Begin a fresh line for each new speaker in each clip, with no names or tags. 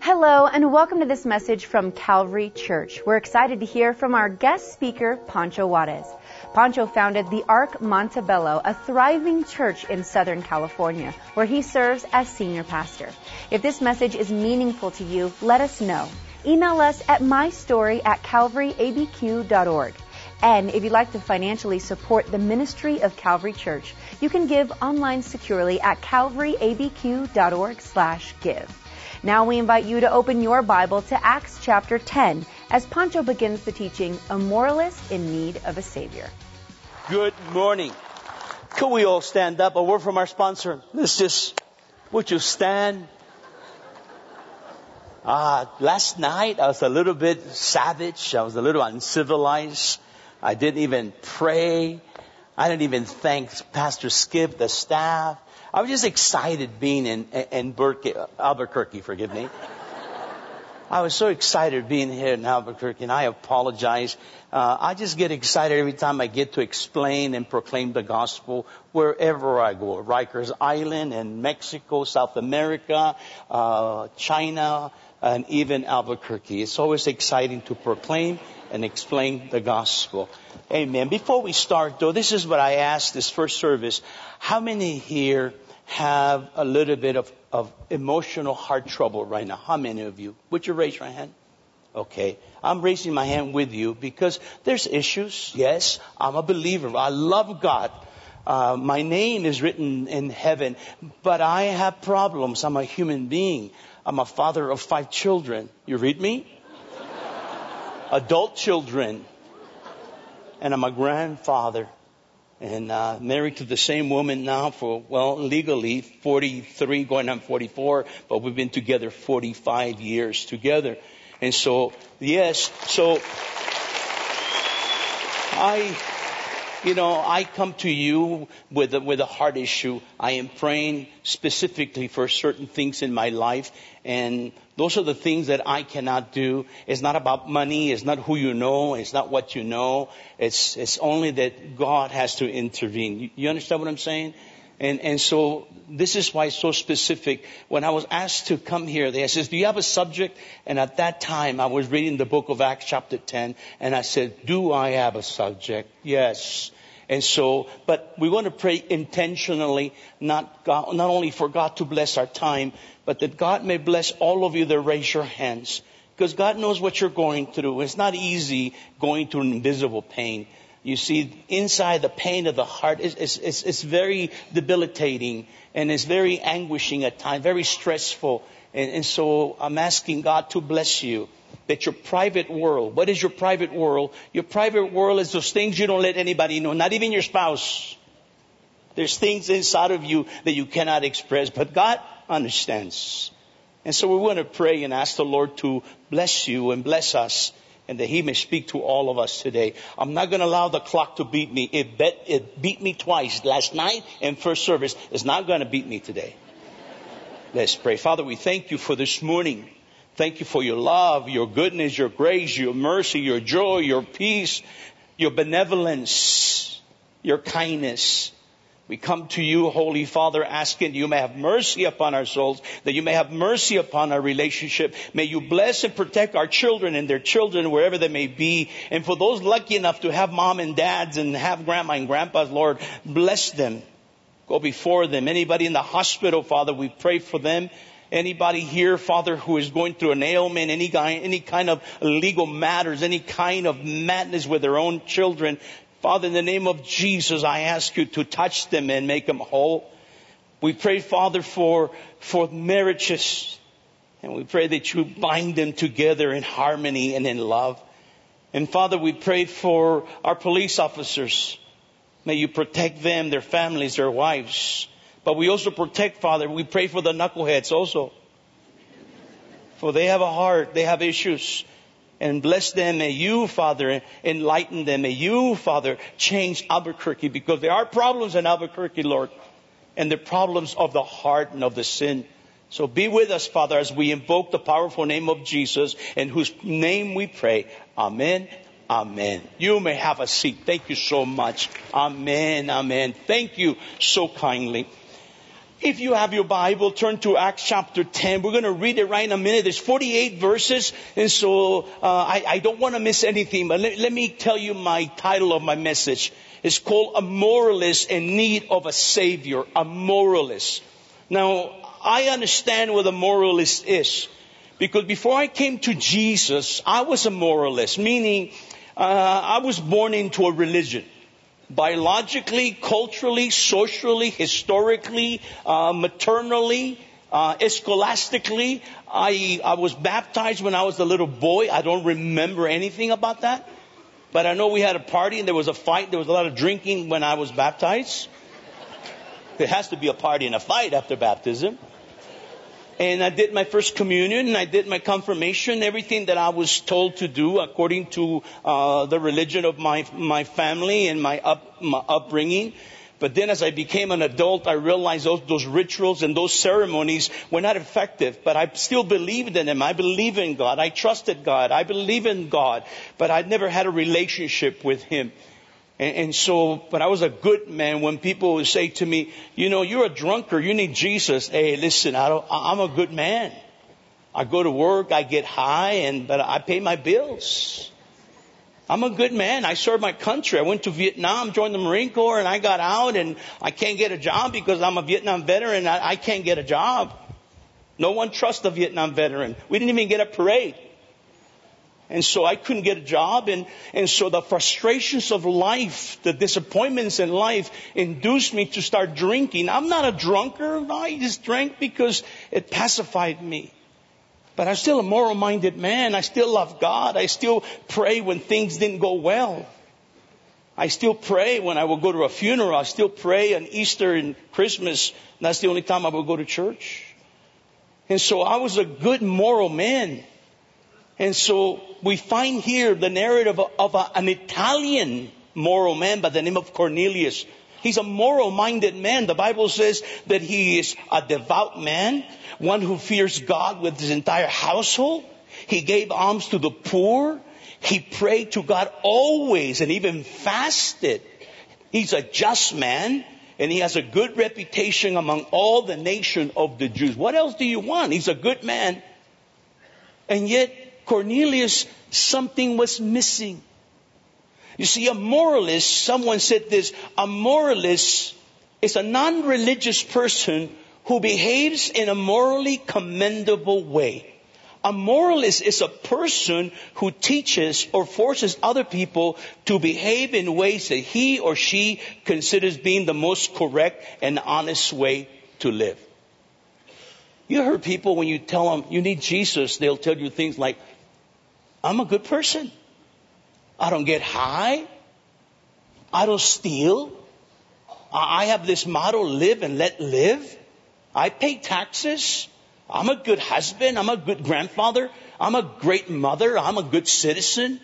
Hello, and welcome to this message from Calvary Church. We're excited to hear from our guest speaker, Pancho Juarez. Pancho founded the Arc Montebello, a thriving church in Southern California, where he serves as senior pastor. If this message is meaningful to you, let us know. Email us at mystory at calvaryabq.org. And if you'd like to financially support the ministry of Calvary Church, you can give online securely at calvaryabq.org slash give. Now we invite you to open your Bible to Acts chapter 10 as Pancho begins the teaching, A Moralist in Need of a Savior.
Good morning. Could we all stand up? A word from our sponsor. Let's just, would you stand? Uh, last night I was a little bit savage. I was a little uncivilized. I didn't even pray. I didn't even thank Pastor Skip, the staff. I was just excited being in, in Berkeley, Albuquerque, forgive me. I was so excited being here in Albuquerque, and I apologize. Uh, I just get excited every time I get to explain and proclaim the gospel wherever I go. Rikers Island and Mexico, South America, uh, China, and even Albuquerque. It's always exciting to proclaim and explain the gospel. Amen. Before we start, though, this is what I asked this first service. How many here have a little bit of, of emotional heart trouble right now? How many of you? Would you raise your hand? Okay. I'm raising my hand with you because there's issues. Yes, I'm a believer. I love God. Uh, my name is written in heaven, but I have problems. I'm a human being. I'm a father of five children. You read me? Adult children. And I'm a grandfather and uh, married to the same woman now for well legally 43 going on 44 but we've been together 45 years together. And so yes so i you know i come to you with a, with a heart issue i am praying specifically for certain things in my life and those are the things that I cannot do. It's not about money. It's not who you know. It's not what you know. It's, it's only that God has to intervene. You, you understand what I'm saying? And, and so this is why it's so specific. When I was asked to come here, they says, do you have a subject? And at that time, I was reading the book of Acts chapter 10, and I said, do I have a subject? Yes. And so, but we want to pray intentionally, not God, not only for God to bless our time, but that God may bless all of you that raise your hands. Because God knows what you're going through. It's not easy going through invisible pain. You see, inside the pain of the heart is very debilitating and it's very anguishing at times, very stressful. And, and so I'm asking God to bless you that your private world, what is your private world? Your private world is those things you don't let anybody know, not even your spouse. There's things inside of you that you cannot express, but God understands. And so we want to pray and ask the Lord to bless you and bless us and that he may speak to all of us today. I'm not going to allow the clock to beat me. It, bet, it beat me twice last night and first service. It's not going to beat me today. Let's pray. Father, we thank you for this morning. Thank you for your love, your goodness, your grace, your mercy, your joy, your peace, your benevolence, your kindness. We come to you, Holy Father, asking you may have mercy upon our souls, that you may have mercy upon our relationship. May you bless and protect our children and their children wherever they may be. And for those lucky enough to have mom and dads and have grandma and grandpas, Lord, bless them. Go before them. Anybody in the hospital, Father, we pray for them. Anybody here, Father, who is going through an ailment, any kind, any kind of legal matters, any kind of madness with their own children, Father, in the name of Jesus, I ask you to touch them and make them whole. We pray, Father, for, for marriages. And we pray that you bind them together in harmony and in love. And Father, we pray for our police officers. May you protect them, their families, their wives. But we also protect, Father, we pray for the knuckleheads also. For they have a heart, they have issues. And bless them. May you, Father, enlighten them. May you, Father, change Albuquerque because there are problems in Albuquerque, Lord. And the problems of the heart and of the sin. So be with us, Father, as we invoke the powerful name of Jesus, in whose name we pray. Amen. Amen. You may have a seat. Thank you so much. Amen. Amen. Thank you so kindly. If you have your Bible, turn to Acts chapter 10. We're going to read it right in a minute. There's 48 verses, and so uh, I, I, don't want to miss anything. But let, let, me tell you my title of my message. It's called "A Moralist in Need of a Savior." A moralist. Now, I understand what a moralist is, because before I came to Jesus, I was a moralist, meaning uh, I was born into a religion biologically, culturally, socially, historically, uh, maternally, uh, scholastically. I, I was baptized when I was a little boy. I don't remember anything about that. But I know we had a party and there was a fight. There was a lot of drinking when I was baptized. There has to be a party and a fight after baptism and I did my first communion, and I did my confirmation, everything that I was told to do according to uh, the religion of my my family and my, up, my upbringing. But then as I became an adult, I realized those, those rituals and those ceremonies were not effective, but I still believed in them. I believe in God. I trusted God. I believe in God, but I never had a relationship with Him. And, and, so, but I was a good man when people would say to me, you know, you're a drunkard, you need Jesus. Hey, listen, I don't, I'm a good man. I go to work, I get high, and, but I pay my bills. I'm a good man. I serve my country. I went to Vietnam, joined the Marine Corps, and I got out, and I can't get a job because I'm a Vietnam veteran, I, I can't get a job. No one trusts a Vietnam veteran. We didn't even get a parade. And so I couldn't get a job. And, and so the frustrations of life, the disappointments in life induced me to start drinking. I'm not a drunkard. I just drank because it pacified me. But I'm still a moral minded man. I still love God. I still pray when things didn't go well. I still pray when I will go to a funeral. I still pray on Easter and Christmas. That's the only time I will go to church. And so I was a good moral man. And so we find here the narrative of a, an Italian moral man by the name of Cornelius. He's a moral minded man. The Bible says that he is a devout man, one who fears God with his entire household. He gave alms to the poor. He prayed to God always and even fasted. He's a just man and he has a good reputation among all the nation of the Jews. What else do you want? He's a good man. And yet Cornelius, something was missing. You see, a moralist, someone said this, a moralist is a non-religious person who behaves in a morally commendable way. A moralist is a person who teaches or forces other people to behave in ways that he or she considers being the most correct and honest way to live. You heard people when you tell them you need Jesus, they'll tell you things like, I'm a good person. I don't get high. I don't steal. I have this motto, live and let live. I pay taxes. I'm a good husband. I'm a good grandfather. I'm a great mother. I'm a good citizen.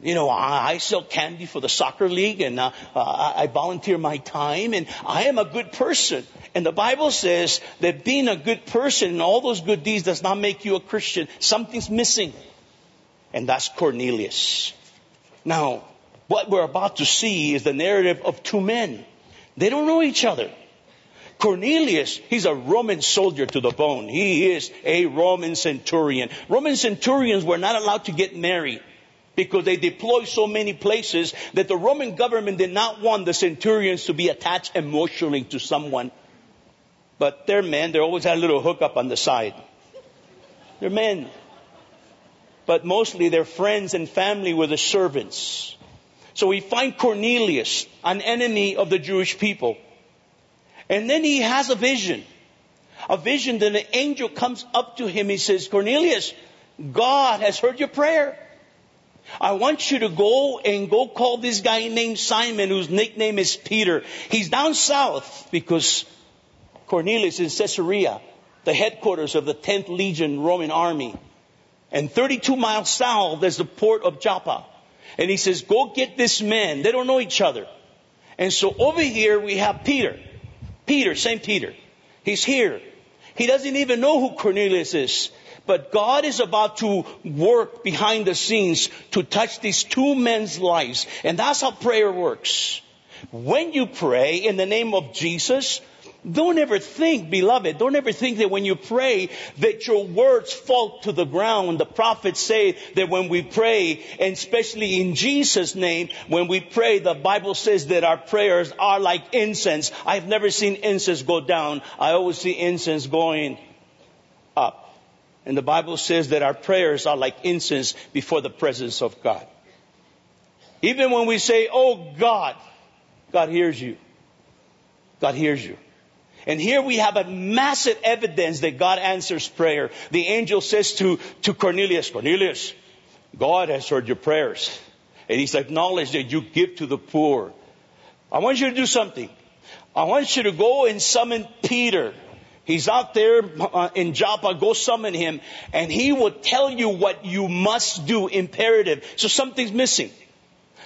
You know, I, I sell candy for the soccer league and uh, uh, I volunteer my time and I am a good person. And the Bible says that being a good person and all those good deeds does not make you a Christian. Something's missing and that's Cornelius. Now, what we're about to see is the narrative of two men. They don't know each other. Cornelius, he's a Roman soldier to the bone. He is a Roman centurion. Roman centurions were not allowed to get married because they deployed so many places that the Roman government did not want the centurions to be attached emotionally to someone. But they're men, they always had a little hookup on the side. They're men but mostly their friends and family were the servants. So we find Cornelius, an enemy of the Jewish people. And then he has a vision. A vision that an angel comes up to him. He says, Cornelius, God has heard your prayer. I want you to go and go call this guy named Simon, whose nickname is Peter. He's down south because Cornelius is in Caesarea, the headquarters of the 10th Legion Roman army. And 32 miles south, there's the port of Joppa. And he says, go get this man. They don't know each other. And so over here we have Peter. Peter, St. Peter. He's here. He doesn't even know who Cornelius is. But God is about to work behind the scenes to touch these two men's lives. And that's how prayer works. When you pray in the name of Jesus, Don't ever think, beloved, don't ever think that when you pray that your words fall to the ground. The prophets say that when we pray, and especially in Jesus' name, when we pray, the Bible says that our prayers are like incense. I've never seen incense go down. I always see incense going up. And the Bible says that our prayers are like incense before the presence of God. Even when we say, Oh God, God hears you. God hears you. And here we have a massive evidence that God answers prayer. The angel says to, to Cornelius, Cornelius, God has heard your prayers. And he's acknowledged that you give to the poor. I want you to do something. I want you to go and summon Peter. He's out there uh, in Joppa. Go summon him and he will tell you what you must do imperative. So something's missing.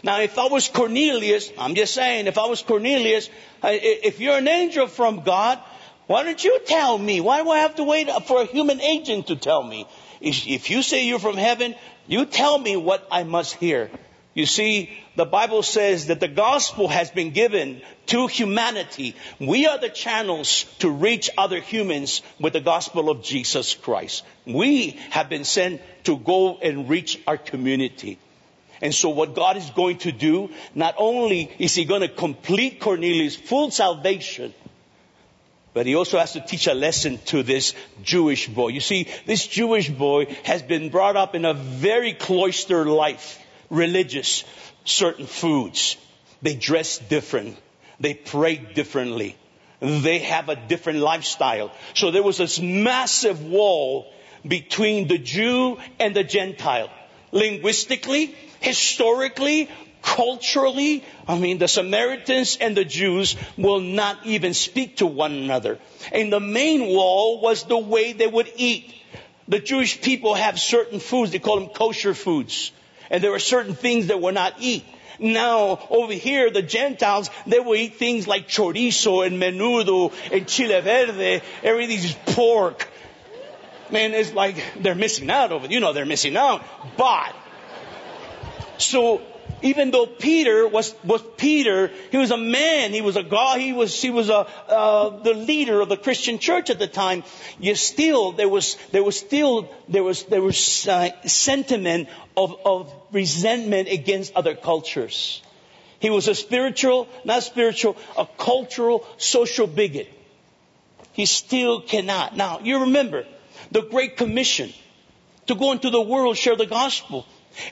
Now, if I was Cornelius, I'm just saying, if I was Cornelius, if you're an angel from God, why don't you tell me? Why do I have to wait for a human agent to tell me? If you say you're from heaven, you tell me what I must hear. You see, the Bible says that the gospel has been given to humanity. We are the channels to reach other humans with the gospel of Jesus Christ. We have been sent to go and reach our community. And so what God is going to do, not only is he going to complete Cornelius' full salvation, but he also has to teach a lesson to this Jewish boy. You see, this Jewish boy has been brought up in a very cloistered life religious, certain foods. They dress different. They pray differently. They have a different lifestyle. So there was this massive wall between the Jew and the Gentile. Linguistically, historically, culturally, I mean, the Samaritans and the Jews will not even speak to one another. And the main wall was the way they would eat. The Jewish people have certain foods, they call them kosher foods. And there were certain things that were not eat. Now, over here, the Gentiles, they will eat things like chorizo and menudo and chile verde, everything's pork. Man, it's like they're missing out over, you know they're missing out. But, so even though Peter was, was Peter, he was a man, he was a God, he was, he was a, uh, the leader of the Christian church at the time, yet still, there was, there was still, there was, there was uh, sentiment of, of resentment against other cultures. He was a spiritual, not spiritual, a cultural, social bigot. He still cannot. Now, you remember the Great Commission to go into the world, share the gospel.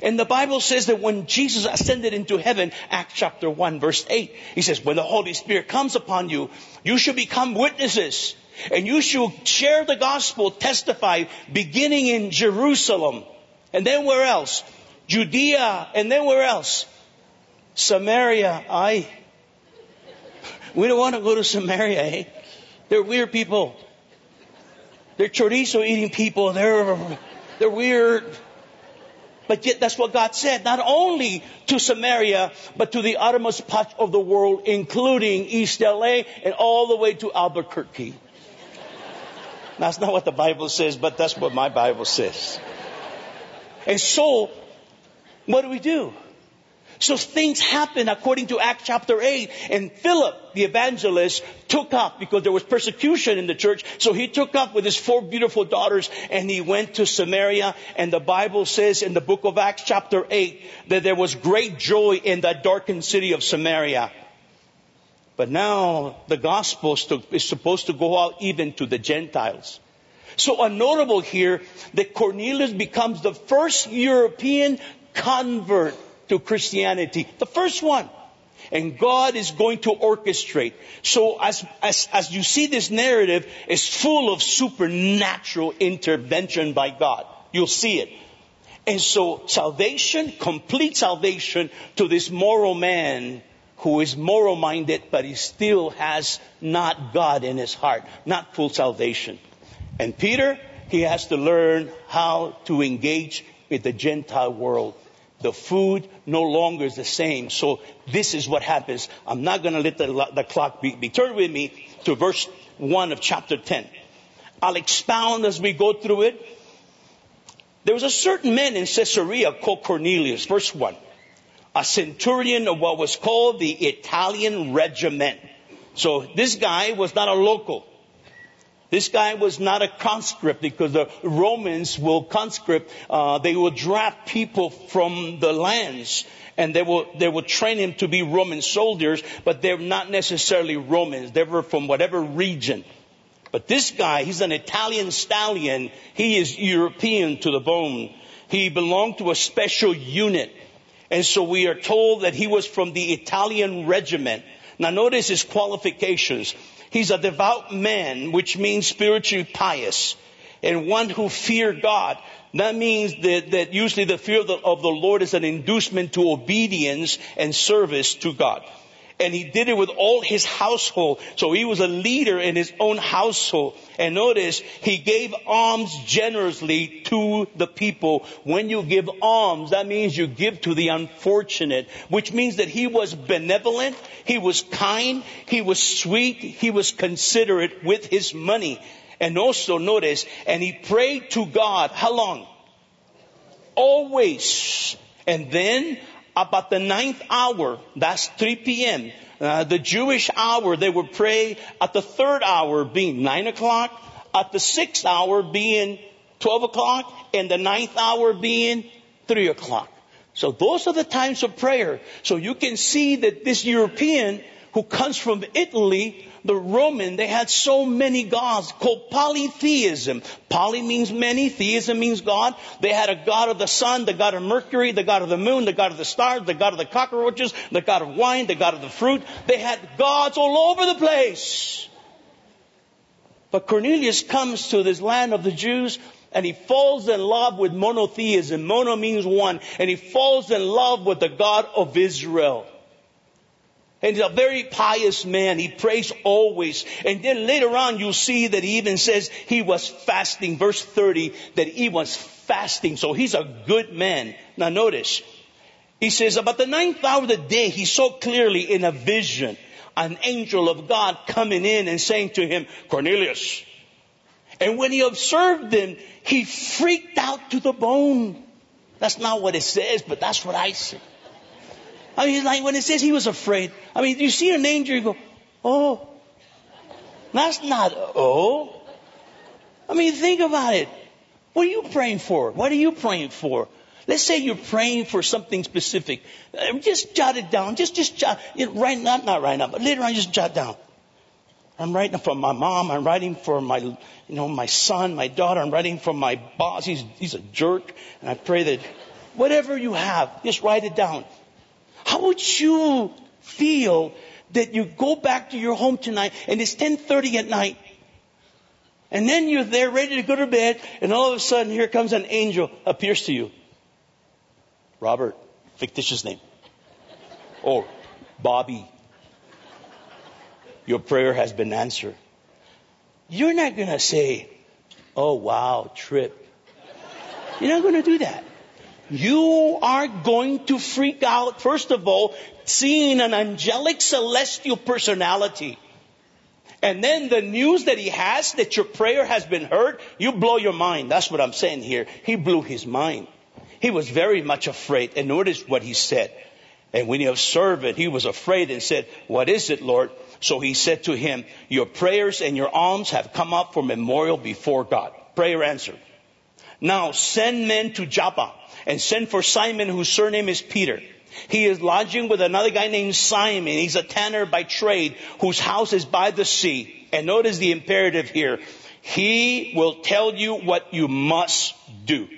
And the Bible says that when Jesus ascended into heaven, Acts chapter 1 verse 8, he says, when the Holy Spirit comes upon you, you should become witnesses and you should share the gospel, testify, beginning in Jerusalem. And then where else? Judea. And then where else? Samaria. I. We don't want to go to Samaria, eh? They're weird people. They're chorizo eating people. They're, they're weird. But yet that's what God said, not only to Samaria, but to the uttermost part of the world, including East LA and all the way to Albuquerque. that's not what the Bible says, but that's what my Bible says. And so, what do we do? So things happen according to Acts chapter 8. And Philip, the evangelist, took up because there was persecution in the church. So he took up with his four beautiful daughters and he went to Samaria. And the Bible says in the book of Acts chapter 8 that there was great joy in that darkened city of Samaria. But now the gospel is supposed to go out even to the Gentiles. So notable here that Cornelius becomes the first European convert to Christianity. The first one. And God is going to orchestrate. So as, as, as you see this narrative is full of supernatural intervention by God. You'll see it. And so salvation, complete salvation to this moral man who is moral minded, but he still has not God in his heart, not full salvation. And Peter, he has to learn how to engage with the Gentile world the food no longer is the same. So this is what happens. I'm not going to let the, the clock be, be. With me to verse 1 of chapter 10. I'll expound as we go through it. There was a certain man in Caesarea called Cornelius, verse 1, a centurion of what was called the Italian regiment. So this guy was not a local. This guy was not a conscript because the Romans will conscript, uh, they will draft people from the lands and they will, they will train him to be Roman soldiers, but they're not necessarily Romans. They were from whatever region. But this guy, he's an Italian stallion. He is European to the bone. He belonged to a special unit. And so we are told that he was from the Italian regiment. Now notice his qualifications. He's a devout man, which means spiritually pious and one who feared God. That means that, that usually the fear of the, of the Lord is an inducement to obedience and service to God and he did it with all his household. So he was a leader in his own household. And notice, he gave alms generously to the people. When you give alms, that means you give to the unfortunate, which means that he was benevolent, he was kind, he was sweet, he was considerate with his money. And also notice, and he prayed to God. How long? Always. And then about the ninth hour, that's 3 p.m., uh, the Jewish hour, they would pray at the third hour being 9 o'clock, at the sixth hour being 12 o'clock, and the ninth hour being 3 o'clock. So those are the times of prayer. So you can see that this European who comes from Italy the Roman, they had so many gods called polytheism. Poly means many, theism means God. They had a god of the sun, the god of Mercury, the god of the moon, the god of the stars, the god of the cockroaches, the god of wine, the god of the fruit. They had gods all over the place. But Cornelius comes to this land of the Jews and he falls in love with monotheism. Mono means one. And he falls in love with the God of Israel. And he's a very pious man. He prays always. And then later on you'll see that he even says he was fasting. Verse 30, that he was fasting. So he's a good man. Now notice, he says about the ninth hour of the day, he saw clearly in a vision an angel of God coming in and saying to him, Cornelius. And when he observed him, he freaked out to the bone. That's not what it says, but that's what I say. I mean, like when it says he was afraid, I mean, you see an angel, you go, oh, that's not oh. I mean, think about it. What are you praying for? What are you praying for? Let's say you're praying for something specific. Uh, just jot it down. Just, just jot, you right now, not right now, but later on, just jot down. I'm writing for my mom. I'm writing for my, you know, my son, my daughter. I'm writing for my boss. He's, he's a jerk. And I pray that whatever you have, just write it down. How would you feel that you go back to your home tonight and it's 10:30 at night and then you're there ready to go to bed and all of a sudden here comes an angel appears to you. Robert, fictitious name. Or Bobby. Your prayer has been answered. You're not going to say, "Oh wow, trip." You're not going to do that. You are going to freak out, first of all, seeing an angelic celestial personality. And then the news that he has that your prayer has been heard, you blow your mind. That's what I'm saying here. He blew his mind. He was very much afraid. And notice what he said. And when he observed it, he was afraid and said, What is it, Lord? So he said to him, Your prayers and your alms have come up for memorial before God. Prayer answered. Now send men to Joppa and send for Simon whose surname is Peter. He is lodging with another guy named Simon. He's a tanner by trade whose house is by the sea. And notice the imperative here. He will tell you what you must do.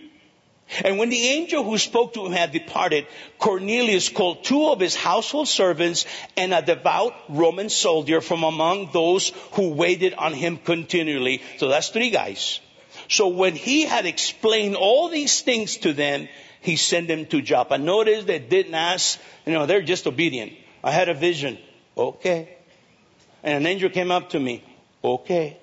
And when the angel who spoke to him had departed, Cornelius called two of his household servants and a devout Roman soldier from among those who waited on him continually. So that's three guys. So when he had explained all these things to them, he sent them to Joppa. Notice they didn't ask, you know, they're just obedient. I had a vision. Okay. And an angel came up to me. Okay.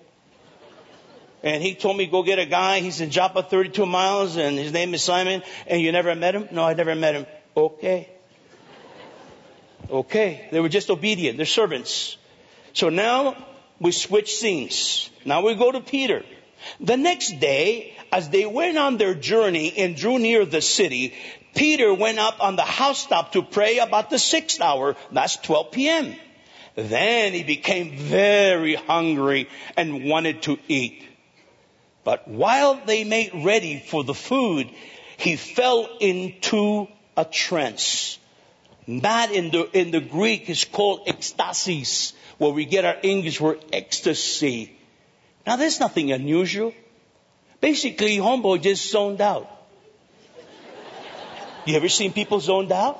And he told me, go get a guy. He's in Joppa 32 miles and his name is Simon. And you never met him? No, I never met him. Okay. Okay. They were just obedient. They're servants. So now we switch scenes. Now we go to Peter. The next day, as they went on their journey and drew near the city, Peter went up on the housetop to pray about the sixth hour. That's 12 p.m. Then he became very hungry and wanted to eat. But while they made ready for the food, he fell into a trance. That in the, in the Greek is called ecstasis, where we get our English word ecstasy. Now there's nothing unusual. Basically, homeboy just zoned out. You ever seen people zoned out?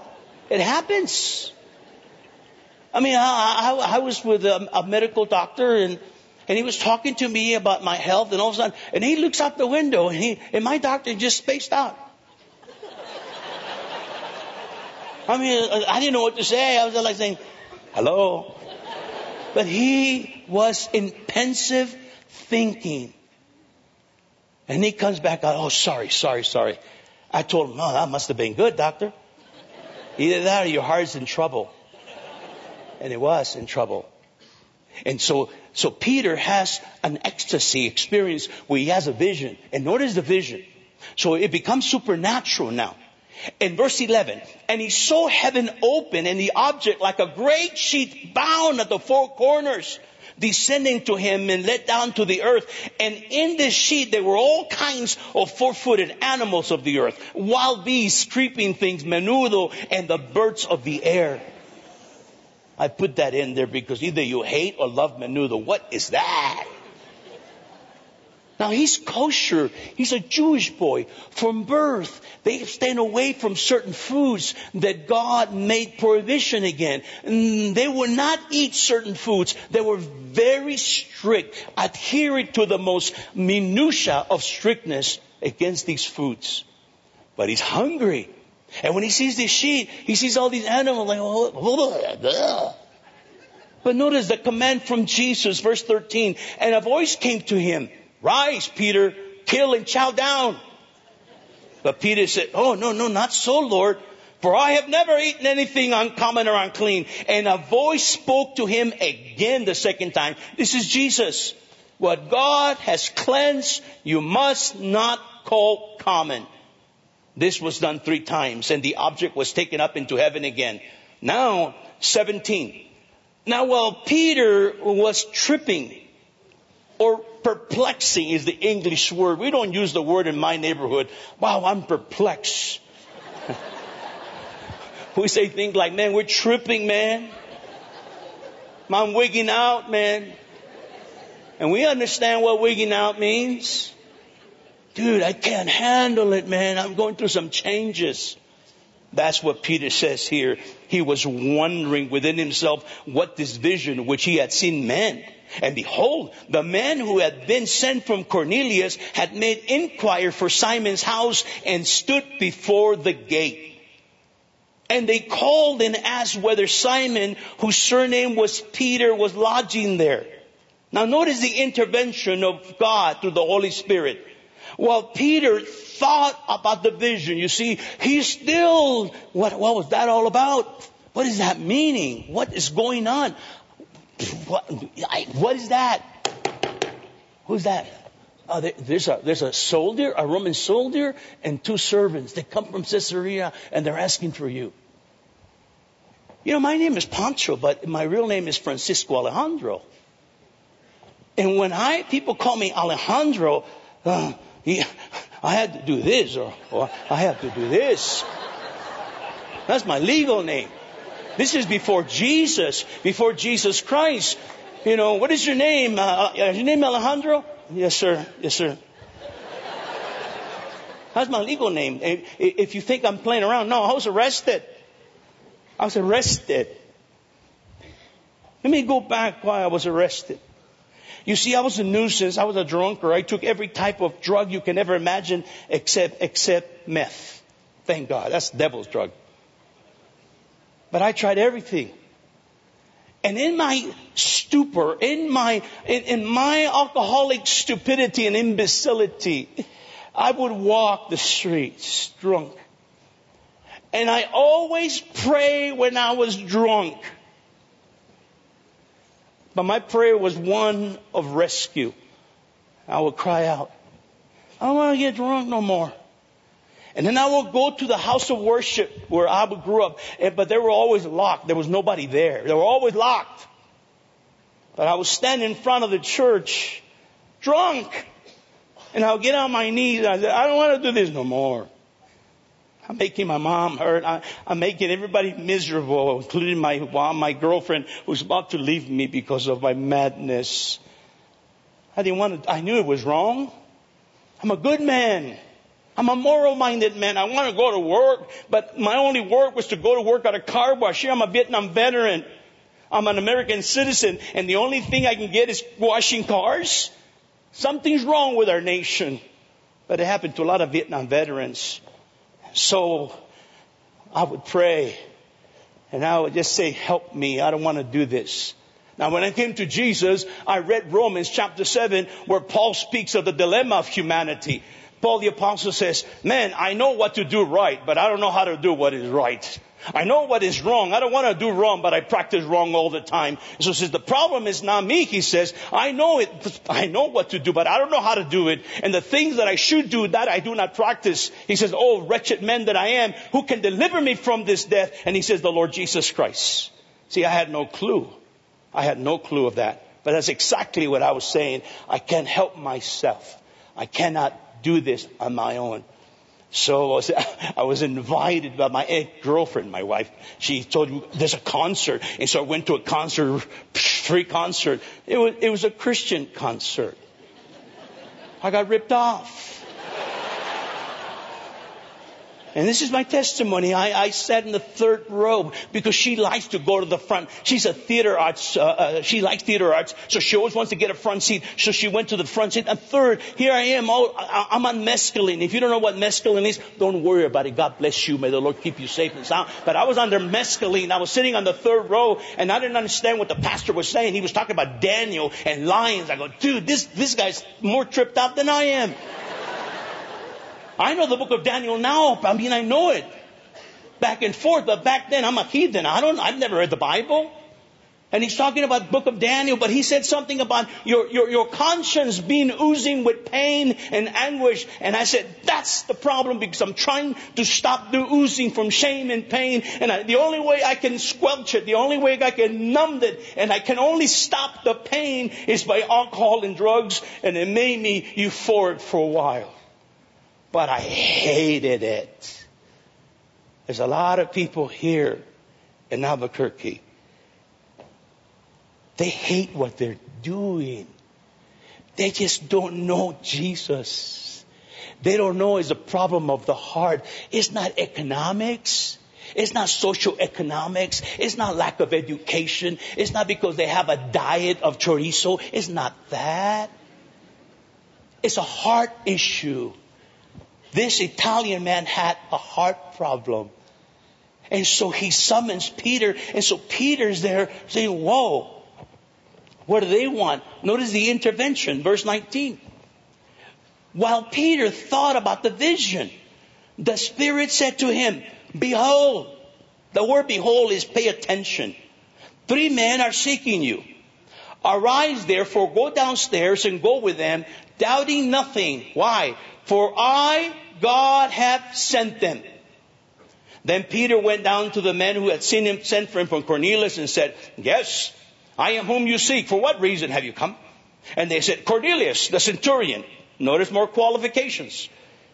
It happens. I mean, I, I, I was with a, a, medical doctor and, and he was talking to me about my health and all of a sudden, and he looks out the window and he, and my doctor just spaced out. I mean, uh, I didn't know what to say. I was like saying, hello. But he was in pensive thinking. And he comes back out, oh, sorry, sorry, sorry. I told him, oh, that must have been good, doctor. Either that or your heart's in trouble. And it was in trouble. And so, so Peter has an ecstasy experience where he has a vision. And notice the vision. So it becomes supernatural now. In verse 11, and he saw heaven open and the object like a great sheet bound at the four corners descending to him and let down to the earth. And in this sheet there were all kinds of four-footed animals of the earth, wild beasts, creeping things, menudo, and the birds of the air. I put that in there because either you hate or love menudo. What is that? Now he's kosher. He's a Jewish boy from birth. They stand away from certain foods that God made prohibition again. They would not eat certain foods. They were very strict, adhering to the most minutia of strictness against these foods. But he's hungry. And when he sees this sheep, he sees all these animals like, oh, but notice the command from Jesus, verse 13, and a voice came to him. Rise, Peter, kill and chow down. But Peter said, Oh, no, no, not so, Lord. For I have never eaten anything uncommon or unclean. And a voice spoke to him again the second time. This is Jesus. What God has cleansed, you must not call common. This was done three times and the object was taken up into heaven again. Now, 17. Now while Peter was tripping or perplexing is the English word. We don't use the word in my neighborhood. Wow, I'm perplexed. we say things like, man, we're tripping, man. I'm wigging out, man. And we understand what wigging out means. Dude, I can't handle it, man. I'm going through some changes. That's what Peter says here. He was wondering within himself what this vision which he had seen meant. And behold, the man who had been sent from Cornelius had made inquiry for Simon's house and stood before the gate. And they called and asked whether Simon, whose surname was Peter, was lodging there. Now notice the intervention of God through the Holy Spirit. While Peter thought about the vision, you see, he still, what, what was that all about? What is that meaning? What is going on? What, what is that? Who's that? Oh, there's a there's a soldier, a Roman soldier, and two servants. They come from Caesarea and they're asking for you. You know, my name is Pancho, but my real name is Francisco Alejandro. And when I people call me Alejandro, uh, he, I had to do this or, or I have to do this. That's my legal name. This is before Jesus, before Jesus Christ. You know, what is your name? Uh, uh, is your name Alejandro? Yes, sir. Yes, sir. That's my legal name. If you think I'm playing around, no, I was arrested. I was arrested. Let me go back why I was arrested. You see, I was a nuisance. I was a drunker. I took every type of drug you can ever imagine except, except meth. Thank God. That's the devil's drug. But I tried everything. And in my stupor, in my, in, in, my alcoholic stupidity and imbecility, I would walk the streets drunk. And I always pray when I was drunk. But my prayer was one of rescue. I would cry out, I don't want to get drunk no more. And then I would go to the house of worship where I grew up, eh, but they were always locked. There was nobody there. They were always locked. But I was standing in front of the church, drunk. And I'll get on my knees and I said, I don't want to do this no more. I'm making my mom hurt. I, am making everybody miserable, including my mom, my girlfriend, who's about to leave me because of my madness. I didn't want to, I knew it was wrong. I'm a good man. I'm a moral minded man. I want to go to work, but my only work was to go to work at a car wash. Here I'm a Vietnam veteran. I'm an American citizen, and the only thing I can get is washing cars. Something's wrong with our nation. But it happened to a lot of Vietnam veterans. So I would pray and I would just say, help me. I don't want to do this. Now when I came to Jesus, I read Romans chapter 7 where Paul speaks of the dilemma of humanity. Paul the apostle says, man, I know what to do right, but I don't know how to do what is right. I know what is wrong. I don't want to do wrong, but I practice wrong all the time. So he says, the problem is not me. He says, I know it, I know what to do, but I don't know how to do it. And the things that I should do, that I do not practice. He says, oh, wretched man that I am, who can deliver me from this death? And he says, the Lord Jesus Christ. See, I had no clue. I had no clue of that. But that's exactly what I was saying. I can't help myself. I cannot do this on my own. So I was, I was invited by my ex-girlfriend, my wife. She told me there's a concert. And so I went to a concert, free concert. It was, it was a Christian concert. I got ripped off. And this is my testimony. I, I sat in the third row because she likes to go to the front. She's a theater arts, uh, uh, she likes theater arts, so she always wants to get a front seat. So she went to the front seat. And third, here I am, all, I'm on mescaline. If you don't know what mescaline is, don't worry about it. God bless you. May the Lord keep you safe and sound. But I was under mescaline. I was sitting on the third row and I didn't understand what the pastor was saying. He was talking about Daniel and lions. I go, dude, this, this guy's more tripped out than I am. I know the book of Daniel now. I mean, I know it back and forth, but back then I'm a heathen. I don't, I've never read the Bible. And he's talking about book of Daniel, but he said something about your, your, your conscience being oozing with pain and anguish. And I said, that's the problem because I'm trying to stop the oozing from shame and pain. And I, the only way I can squelch it, the only way I can numb it, and I can only stop the pain is by alcohol and drugs. And it made me euphoric for a while but I hated it. There's a lot of people here in Albuquerque. They hate what they're doing. They just don't know Jesus. They don't know it's a problem of the heart. It's not economics. It's not social economics. It's not lack of education. It's not because they have a diet of chorizo. It's not that. It's a heart issue. This Italian man had a heart problem. And so he summons Peter. And so Peter's there saying, whoa, what do they want? Notice the intervention, verse 19. While Peter thought about the vision, the Spirit said to him, behold, the word behold is pay attention. Three men are seeking you. Arise therefore, go downstairs and go with them, doubting nothing. Why? For I God have sent them. Then Peter went down to the men who had seen him sent for him from Cornelius and said, Yes, I am whom you seek. For what reason have you come? And they said, Cornelius, the centurion. Notice more qualifications.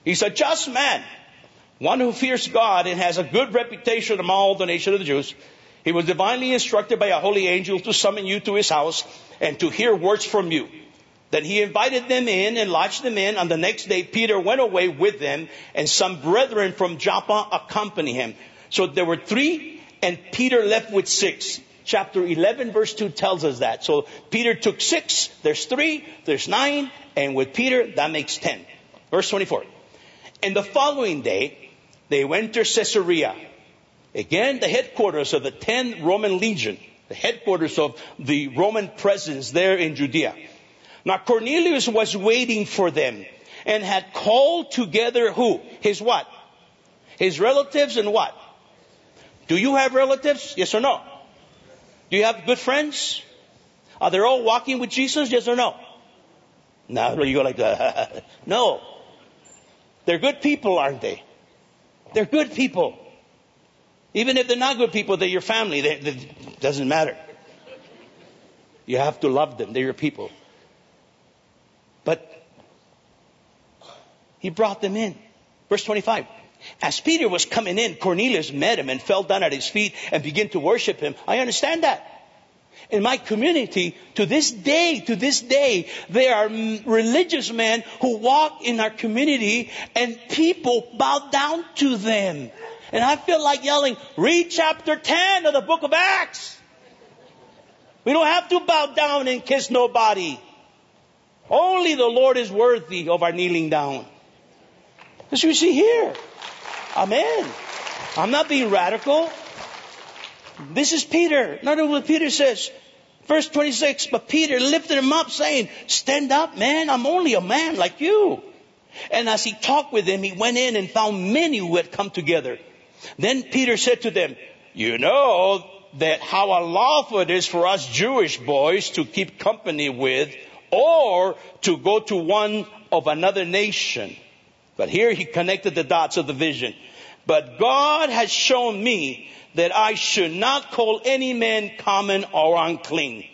He's a just man, one who fears God and has a good reputation among all the nation of the Jews. He was divinely instructed by a holy angel to summon you to his house and to hear words from you. Then he invited them in and lodged them in. On the next day, Peter went away with them, and some brethren from Joppa accompanied him. So there were three, and Peter left with six. Chapter 11 verse 2 tells us that. So Peter took six, there's three, there's nine, and with Peter, that makes ten. Verse 24. And the following day, they went to Caesarea. Again, the headquarters of the 10 Roman legion, the headquarters of the Roman presence there in Judea. Now Cornelius was waiting for them and had called together who? His what? His relatives and what? Do you have relatives? Yes or no? Do you have good friends? Are they all walking with Jesus? Yes or no? No, you go like that. no. They're good people, aren't they? They're good people. Even if they're not good people, they're your family. It doesn't matter. You have to love them. They're your people. But he brought them in. Verse 25. As Peter was coming in, Cornelius met him and fell down at his feet and began to worship him. I understand that. In my community, to this day, to this day, there are religious men who walk in our community and people bow down to them. And I feel like yelling, read chapter 10 of the book of Acts. We don't have to bow down and kiss nobody. Only the Lord is worthy of our kneeling down. As you see here. Amen. I'm not being radical. This is Peter. Notice what Peter says. Verse 26, but Peter lifted him up saying, stand up, man. I'm only a man like you. And as he talked with him, he went in and found many who had come together. Then Peter said to them, you know that how unlawful it is for us Jewish boys to keep company with or to go to one of another nation. But here he connected the dots of the vision. But God has shown me that I should not call any man common or unclean.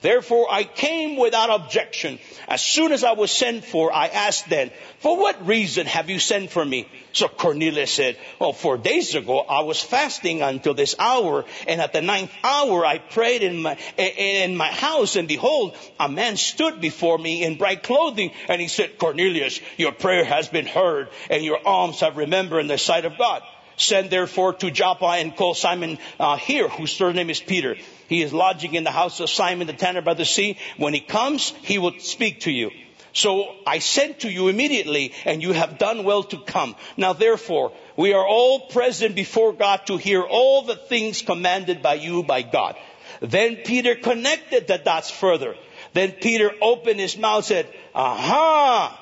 Therefore I came without objection. As soon as I was sent for, I asked them, for what reason have you sent for me? So Cornelius said, well, four days ago I was fasting until this hour, and at the ninth hour I prayed in my, in my house, and behold, a man stood before me in bright clothing, and he said, Cornelius, your prayer has been heard, and your alms have remembered in the sight of God. Send therefore to Joppa and call Simon uh, here, whose surname is Peter. He is lodging in the house of Simon the tanner by the sea. When he comes, he will speak to you. So I sent to you immediately, and you have done well to come. Now therefore, we are all present before God to hear all the things commanded by you by God. Then Peter connected the dots further. Then Peter opened his mouth and said, aha,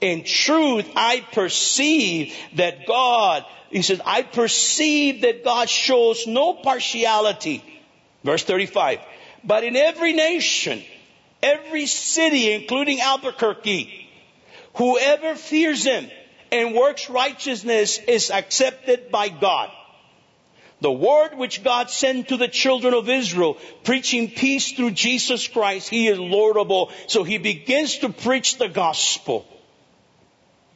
in truth, I perceive that God he says, I perceive that God shows no partiality. Verse 35. But in every nation, every city, including Albuquerque, whoever fears him and works righteousness is accepted by God. The word which God sent to the children of Israel, preaching peace through Jesus Christ, He is Lord of all. So He begins to preach the gospel.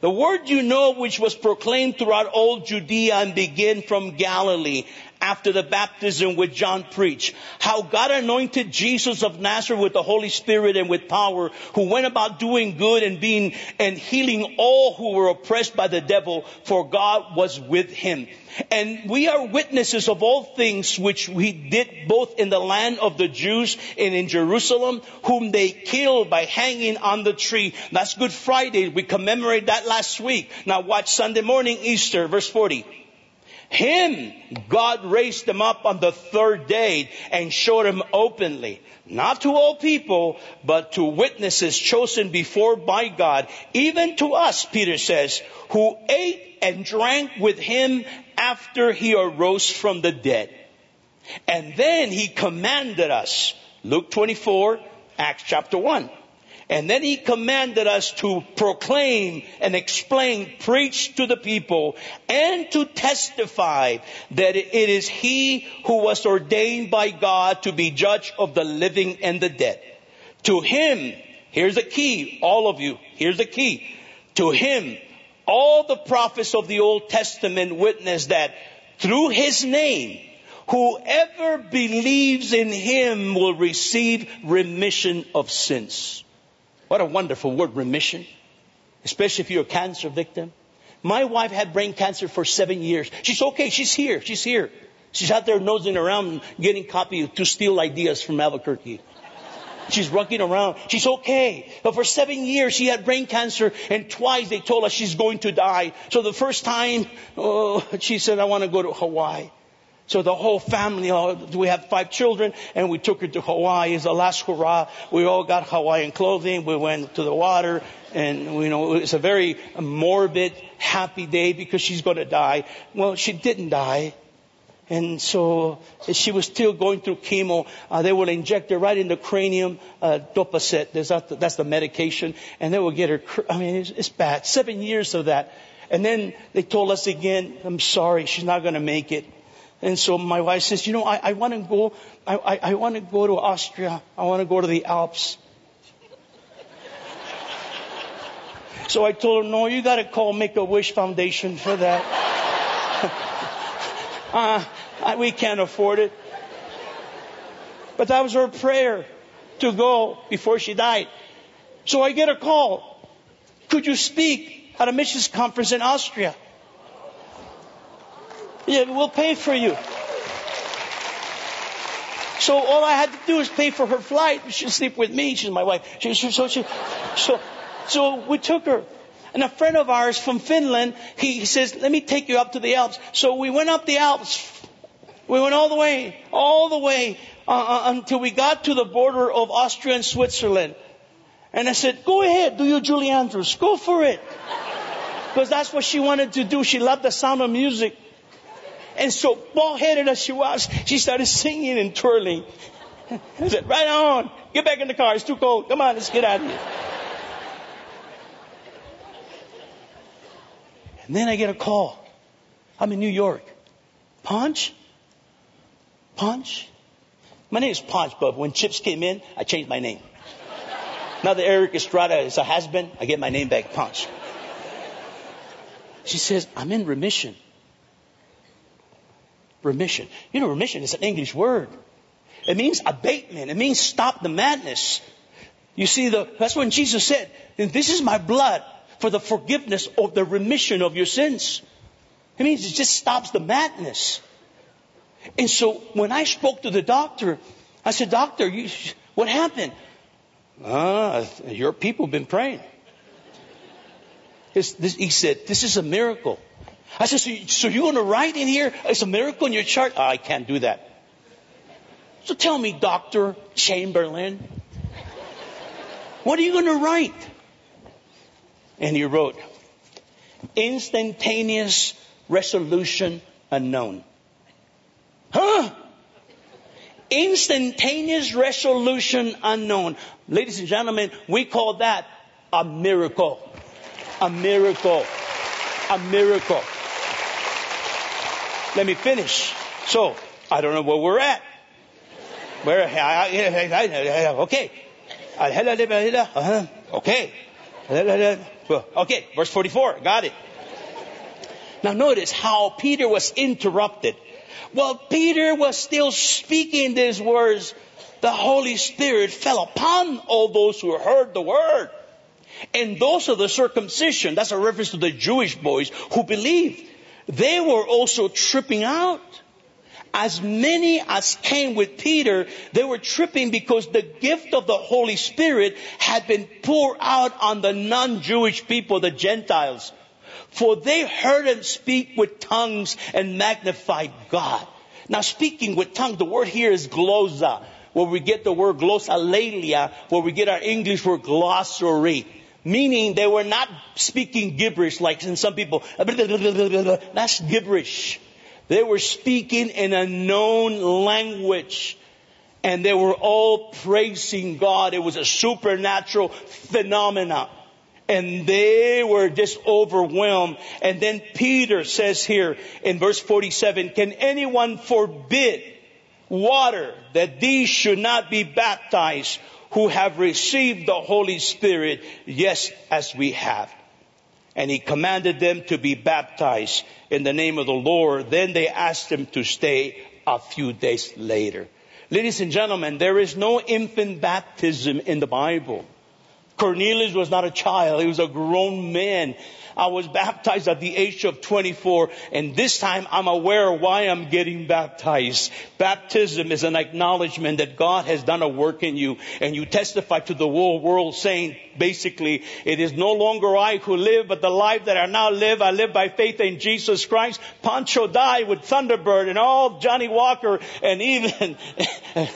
The word you know which was proclaimed throughout all Judea and began from Galilee after the baptism which John preached. How God anointed Jesus of Nazareth with the Holy Spirit and with power, who went about doing good and being and healing all who were oppressed by the devil, for God was with him. And we are witnesses of all things which we did both in the land of the Jews and in Jerusalem, whom they killed by hanging on the tree. That's Good Friday. We commemorate that last week. Now watch Sunday morning, Easter, verse 40. Him, God raised him up on the third day and showed him openly, not to all people, but to witnesses chosen before by God, even to us, Peter says, who ate and drank with him after he arose from the dead. And then he commanded us, Luke 24, Acts chapter 1. And then he commanded us to proclaim and explain, preach to the people, and to testify that it is he who was ordained by God to be judge of the living and the dead. To him, here's the key, all of you, here's the key. To him, all the prophets of the Old Testament witness that through his name, whoever believes in him will receive remission of sins. What a wonderful word, remission. Especially if you're a cancer victim. My wife had brain cancer for seven years. She's okay. She's here. She's here. She's out there nosing around getting copy to steal ideas from Albuquerque. She's rocking around. She's okay. But for seven years, she had brain cancer, and twice they told us she's going to die. So the first time, oh, she said, I want to go to Hawaii. So the whole family, oh, we have five children, and we took her to Hawaii. It's a last hurrah. We all got Hawaiian clothing. We went to the water, and you know, it's a very morbid, happy day because she's going to die. Well, she didn't die. And so she was still going through chemo. Uh, they would inject her right in the cranium, uh, DepoCyt. That, that's the medication. And they would get her, I mean, it's, it's bad. Seven years of that. And then they told us again, I'm sorry, she's not going to make it. And so my wife says, you know, I, I want to go, I, I, I want to go to Austria. I want to go to the Alps. So I told her, no, you got to call Make-A-Wish Foundation for that. uh, we can't afford it. But that was her prayer to go before she died. So I get a call. Could you speak at a missions conference in Austria? Yeah, we'll pay for you. So all I had to do was pay for her flight. She'd sleep with me. She's my wife. She, she, so, she, so, so we took her. And a friend of ours from Finland, he says, let me take you up to the Alps. So we went up the Alps. We went all the way, all the way, uh, uh, until we got to the border of Austria and Switzerland. And I said, go ahead, do your Julie Andrews. Go for it. Because that's what she wanted to do. She loved the sound of music. And so, bald headed as she was, she started singing and twirling. I said, right on. Get back in the car. It's too cold. Come on, let's get out of here. And then I get a call. I'm in New York. Ponch? Ponch? My name is Ponch, but when CHiPs came in, I changed my name. Now that Erik Estrada is a has-been, I get my name back, Ponch. She says, I'm in remission. Remission. You know, remission is an English word. It means abatement. It means stop the madness. You see, the, that's when Jesus said, this is my blood for the forgiveness of the remission of your sins. It means it just stops the madness. And so when I spoke to the doctor, I said, doctor, you, what happened? Ah, your people have been praying. This, he said, this is a miracle. I said, so, so you're going to write in here, it's a miracle in your chart? Oh, I can't do that. So tell me, Dr. Chamberlain, what are you going to write? And he wrote, instantaneous resolution unknown. Huh? Instantaneous resolution unknown. Ladies and gentlemen, we call that a miracle. A miracle. A miracle. Let me finish. So, I don't know where we're at. Where, okay. Uh-huh. Okay. Okay, verse 44. Got it. Now notice how Peter was interrupted. While Peter was still speaking these words, the Holy Spirit fell upon all those who heard the word. And those of the circumcision, that's a reference to the Jewish boys who believed, they were also tripping out. As many as came with Peter, they were tripping because the gift of the Holy Spirit had been poured out on the non-Jewish people, the Gentiles. For they heard him speak with tongues and magnified God. Now speaking with tongues, the word here is glossa, where we get the word glossolalia, where we get our English word glossary. Meaning they were not speaking gibberish like in some people. That's gibberish. They were speaking in a known language. And they were all praising God. It was a supernatural phenomenon and they were just overwhelmed. And then Peter says here in verse 47, can anyone forbid water that these should not be baptized who have received the Holy Spirit? Yes, as we have. And he commanded them to be baptized in the name of the Lord. Then they asked him to stay a few days later. Ladies and gentlemen, there is no infant baptism in the Bible. Cornelius was not a child. He was a grown man. I was baptized at the age of 24 and this time I'm aware why I'm getting baptized. Baptism is an acknowledgement that God has done a work in you and you testify to the whole world saying basically it is no longer I who live but the life that I now live I live by faith in Jesus Christ. Pancho died with Thunderbird and all Johnnie Walker and even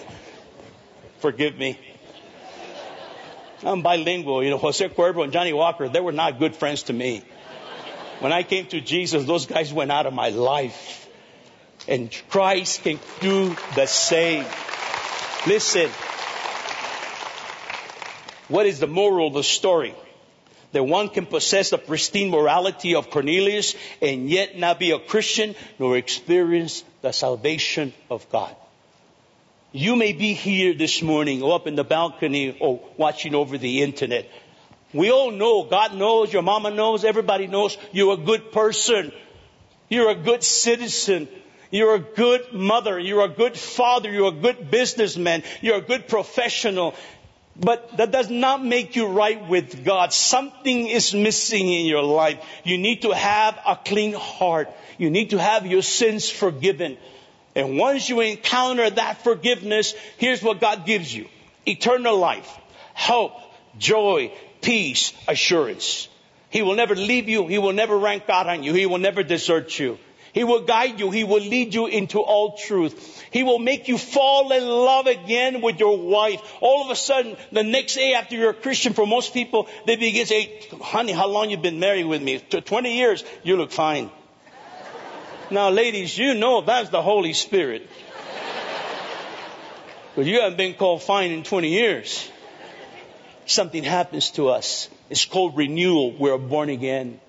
forgive me I'm bilingual. You know, Jose Cuervo and Johnnie Walker, they were not good friends to me. When I came to Jesus, those guys went out of my life. And Christ can do the same. Listen. What is the moral of the story? that one can possess the pristine morality of Cornelius and yet not be a Christian nor experience the salvation of God. You may be here this morning or up in the balcony or watching over the internet. We all know, God knows, your mama knows, everybody knows you're a good person. You're a good citizen. You're a good mother. You're a good father. You're a good businessman. You're a good professional. But that does not make you right with God. Something is missing in your life. You need to have a clean heart. You need to have your sins forgiven. And once you encounter that forgiveness, here's what God gives you. Eternal life, hope, joy, peace, assurance. He will never leave you. He will never rank out on you. He will never desert you. He will guide you. He will lead you into all truth. He will make you fall in love again with your wife. All of a sudden, the next day after you're a Christian, for most people, they begin to say, honey, how long you been married with me? 20 years. You look fine. Now, ladies, you know that's the Holy Spirit. But you haven't been called fine in 20 years. Something happens to us. It's called renewal. We're born again.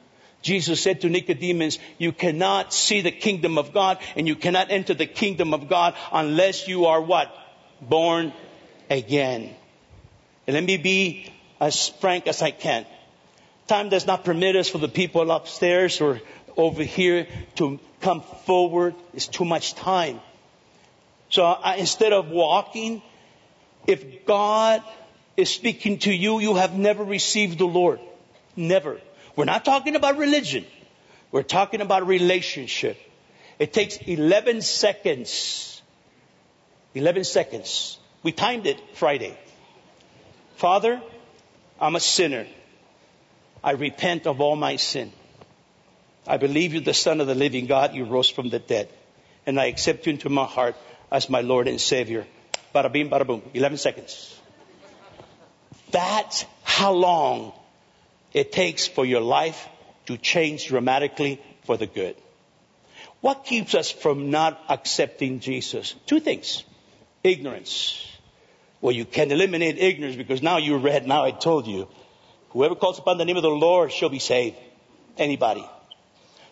Jesus said to Nicodemus, you cannot see the kingdom of God and you cannot enter the kingdom of God unless you are what? Born again. And let me be as frank as I can. Time does not permit us for the people upstairs or over here to come forward. It's too much time. So I, instead of walking, if God is speaking to you, you have never received the Lord. Never. We're not talking about religion. We're talking about relationship. It takes 11 seconds. 11 seconds. We timed it Friday. Father, I'm a sinner. I repent of all my sin. I believe you're the Son of the living God. You rose from the dead. And I accept you into my heart as my Lord and Savior. Bada bing, bada boom. 11 seconds. That's how long it takes for your life to change dramatically for the good. What keeps us from not accepting Jesus? Two things. Ignorance. Well, you can eliminate ignorance because now you read, now I told you. Whoever calls upon the name of the Lord shall be saved. Anybody.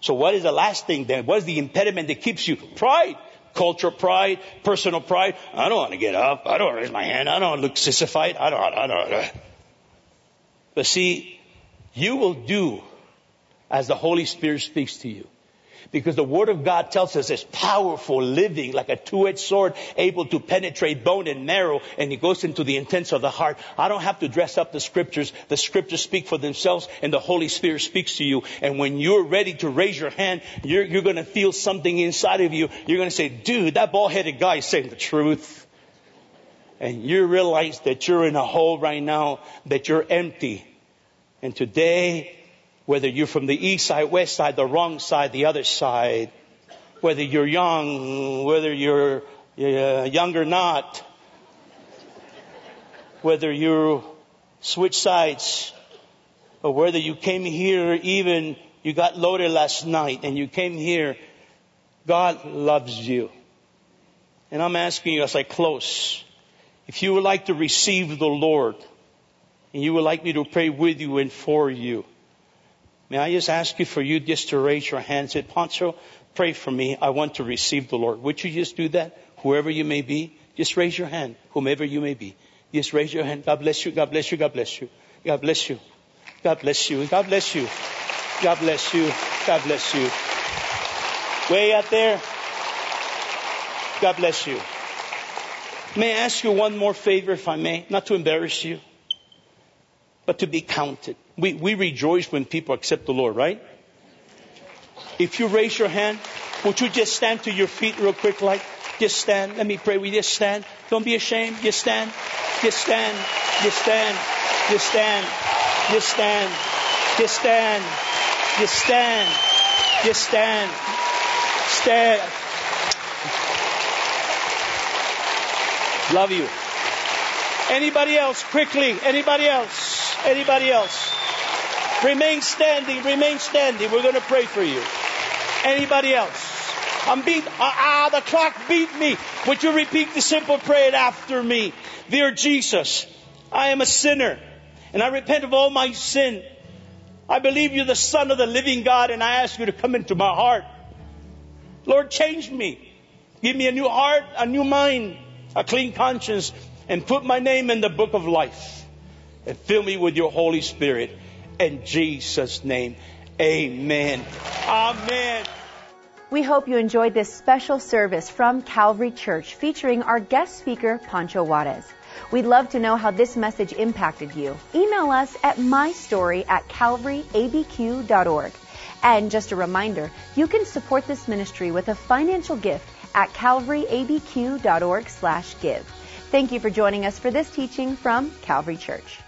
So what is the last thing then? What is the impediment that keeps you? Pride. Culture pride, personal pride. I don't want to get up. I don't want to raise my hand. I don't want to look sissified. I don't, I don't. But see, you will do as the Holy Spirit speaks to you. Because the Word of God tells us it's powerful, living, like a two-edged sword, able to penetrate bone and marrow, and it goes into the intents of the heart. I don't have to dress up the scriptures. The scriptures speak for themselves, and the Holy Spirit speaks to you. And when you're ready to raise your hand, you're, you're gonna feel something inside of you. You're gonna say, dude, that bald-headed guy is saying the truth. And you realize that you're in a hole right now, that you're empty and today, whether you're from the east side, west side, the wrong side, the other side, whether you're young, whether you're uh, young or not, whether you switch sides, or whether you came here even you got loaded last night and you came here, God loves you. And I'm asking you as I close, if you would like to receive the Lord, and you would like me to pray with you and for you, may I just ask you for you just to raise your hand and say, Pancho, pray for me. I want to receive the Lord. Would you just do that? Whoever you may be, just raise your hand, whomever you may be. Just raise your hand. God bless you. God bless you. God bless you. God bless you. God bless you. God bless you. God bless you. God bless you. Way out there. God bless you. May I ask you one more favor, if I may, not to embarrass you but to be counted. We, we rejoice when people accept the Lord, right? If you raise your hand, would you just stand to your feet real quick, like, just stand. Let me pray. We just stand. Don't be ashamed. Just stand. Just stand. Just stand. Just stand. Just stand. Just stand. Just stand. Just stand. Stand. Love you. Anybody else? Quickly. Anybody else? Anybody else? Remain standing, remain standing. We're going to pray for you. Anybody else? I'm beat. Ah, ah, the clock beat me. Would you repeat the simple prayer after me? Dear Jesus, I am a sinner and I repent of all my sin. I believe you're the Son of the living God, and I ask you to come into my heart. Lord, change me. Give me a new heart, a new mind, a clean conscience, and put my name in the book of life. And fill me with your Holy Spirit. In Jesus' name, amen. Amen.
We hope you enjoyed this special service from Calvary Church featuring our guest speaker, Pancho Juarez. We'd love to know how this message impacted you. Email us at mystory at calvaryabq.org. And just a reminder, you can support this ministry with a financial gift at calvaryabq.org slash give. Thank you for joining us for this teaching from Calvary Church.